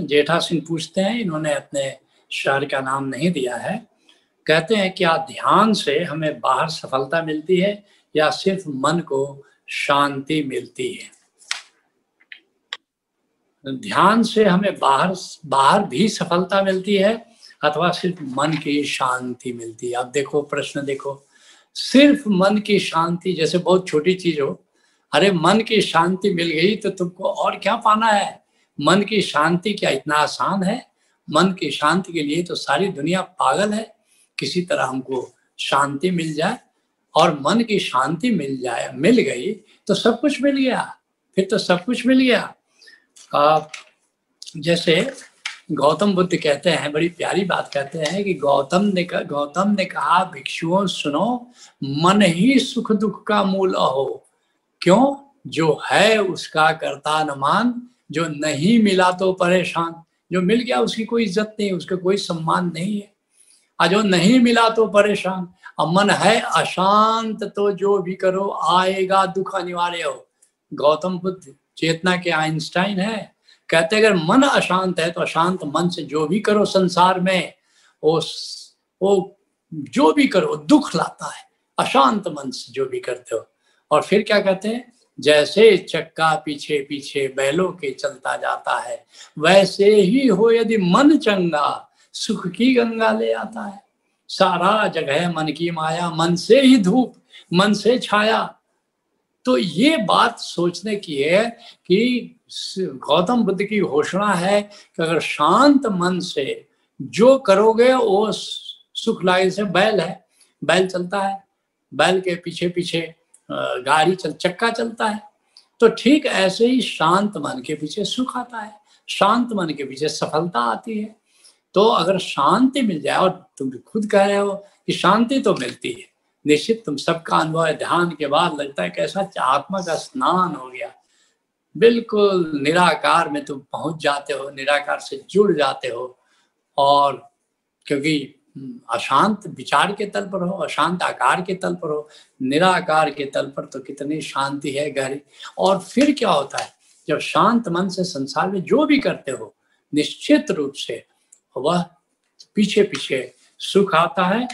जेठा सिंह पूछते हैं, इन्होंने अपने शहर का नाम नहीं दिया है। कहते हैं क्या ध्यान से हमें बाहर सफलता मिलती है या सिर्फ़ मन को शांति मिलती है? ध्यान से हमें बाहर बाहर भी सफलता मिलती है अथवा सिर्फ़ मन की शांति मिलती है? अब देखो, प्रश्न देखो। सिर्फ़ मन की शांति, जैसे बहुत छोटी चीज़ हो, अरे, मन की शांति मिल गई तो तुमको और क्या पाना है? मन की शांति क्या इतना आसान है? मन की शांति के लिए तो सारी दुनिया पागल है। किसी तरह हमको शांति मिल जाए और मन की शांति मिल जाए मिल गई तो सब कुछ मिल गया। फिर तो सब कुछ मिल गया। आ, जैसे गौतम बुद्ध कहते हैं बड़ी प्यारी बात कहते हैं कि गौतम ने गौतम ने कहा भिक्षुओं सुनो मन ही सुख दुख का मूल अहो। क्यों? जो है उसका करता न मान जो नहीं मिला तो परेशान। जो मिल गया उसकी कोई इज़्ज़त नहीं, उसका कोई सम्मान नहीं है। और जो नहीं मिला तो परेशान। अब मन है अशांत तो जो भी करो, आएगा दुख अनिवार्य हो। गौतम बुद्ध, चेतना के आइंस्टाइन है। कहते अगर मन अशांत है तो अशांत मन से जो भी करो संसार में, वो वो जो भी करो, दुख लाता है। अशांत मन से जो भी करते हो। और फिर क्या कहते हैं? जैसे चक्का पीछे पीछे बैलों के चलता जाता है, वैसे ही हो यदि मन चंगा, सुख की गंगा ले आता है। सारा जगह मन की माया, मन से ही धूप, मन से छाया। तो ये बात सोचने की है कि गौतम बुद्ध की घोषणा है कि अगर शांत मन से जो करोगे, वो सुख लागे से बैल है। बैल चलता है, बैल के पीछे पीछे गाड़ी चल, चक्का चलता है। तो ठीक ऐसे ही शांत मन के पीछे सुख आता है, शांत मन के पीछे सफलता आती है। तो अगर शांति मिल जाए और तुम खुद कह रहे हो कि शांति तो मिलती है, निश्चित तुम सबका अनुभव है, ध्यान के बाद लगता है कैसा आत्मा का स्नान हो गया। बिल्कुल निराकार में तुम पहुँच जाते हो, निराकार से जुड़ जाते हो और क्योंकि अशांत विचार के तल पर हो, अशांत आकार के तल पर हो, निराकार के तल पर तो कितनी शांति है गहरी। और फिर क्या होता है? जब शांत मन से संसार में जो भी करते हो, निश्चित रूप से वह पीछे पीछे सुख आता है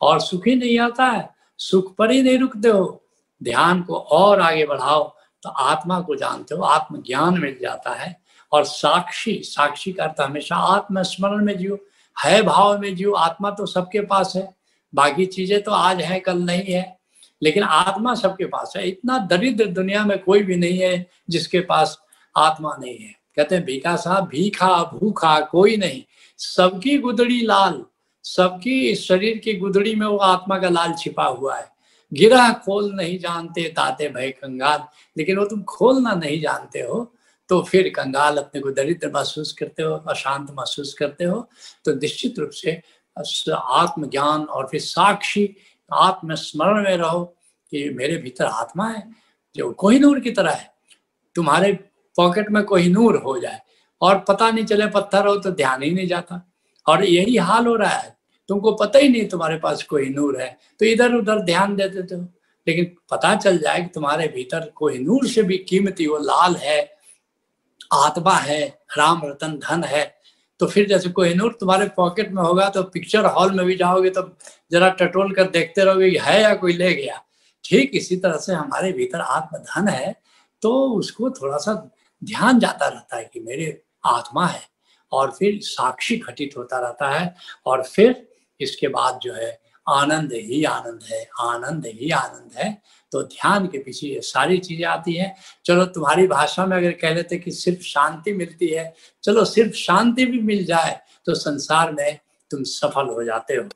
और सुख ही नहीं आता है। सुख पर ही नहीं रुकते हो। ध्यान को और आगे बढ़ाओ तो आत्मा को जानते हो, आत्मज्ञान मिल जाता है। और साक्षी साक्षी का अर्थ हमेशा आत्मस्मरण में जियो। है भाव में जीव, आत्मा तो सबके पास है। बाकी चीज़ें तो आज है, कल नहीं है। लेकिन आत्मा सबके पास है। इतना दरिद्र दुनिया में कोई भी नहीं है जिसके पास आत्मा नहीं है। कहते हैं, भीखा साहब भीखा, भूखा कोई नहीं। सबकी गुदड़ी लाल, सबकी शरीर की गुदड़ी में वो आत्मा का लाल छिपा हुआ है। गिरा खोल नहीं जानते ताते भय, कंगाल। लेकिन वो तुम खोलना नहीं जानते हो। तो फिर कंगाल अपने को दरिद्र महसूस करते हो, अशांत महसूस करते हो तो निश्चित रूप से आत्मज्ञान और फिर साक्षी आत्मस्मरण में रहो कि मेरे भीतर आत्मा है, जो कोहिनूर की तरह है। तुम्हारे पॉकेट में कोहिनूर हो जाए और पता नहीं चले पत्थर हो तो ध्यान ही नहीं जाता। और यही हाल हो रहा है। तुमको पता ही नहीं तुम्हारे पास कोई नूर है तो इधर उधर ध्यान दे देते हो। लेकिन पता चल जाए कि तुम्हारे भीतर कोई नूर से भी कीमती वो लाल है आत्मा है, राम रतन धन है। तो फिर जैसे कोई नूर तुम्हारे पॉकेट में होगा तो पिक्चर हॉल में भी जाओगे तो जरा टटोल कर देखते रहोगे है या कोई ले गया। ठीक इसी तरह से हमारे भीतर आत्मधन है तो उसको थोड़ा सा ध्यान जाता रहता है कि मेरे आत्मा है। और फिर साक्षी घटित होता रहता है, और फिर इसके बाद जो है आनंद ही आनंद है, आनंद ही आनंद है। तो ध्यान के पीछे ये सारी चीज़ें आती हैं। चलो तुम्हारी भाषा में अगर कह लेते कि सिर्फ़ शांति मिलती है, चलो सिर्फ़ शांति भी मिल जाए तो संसार में तुम सफल हो जाते हो।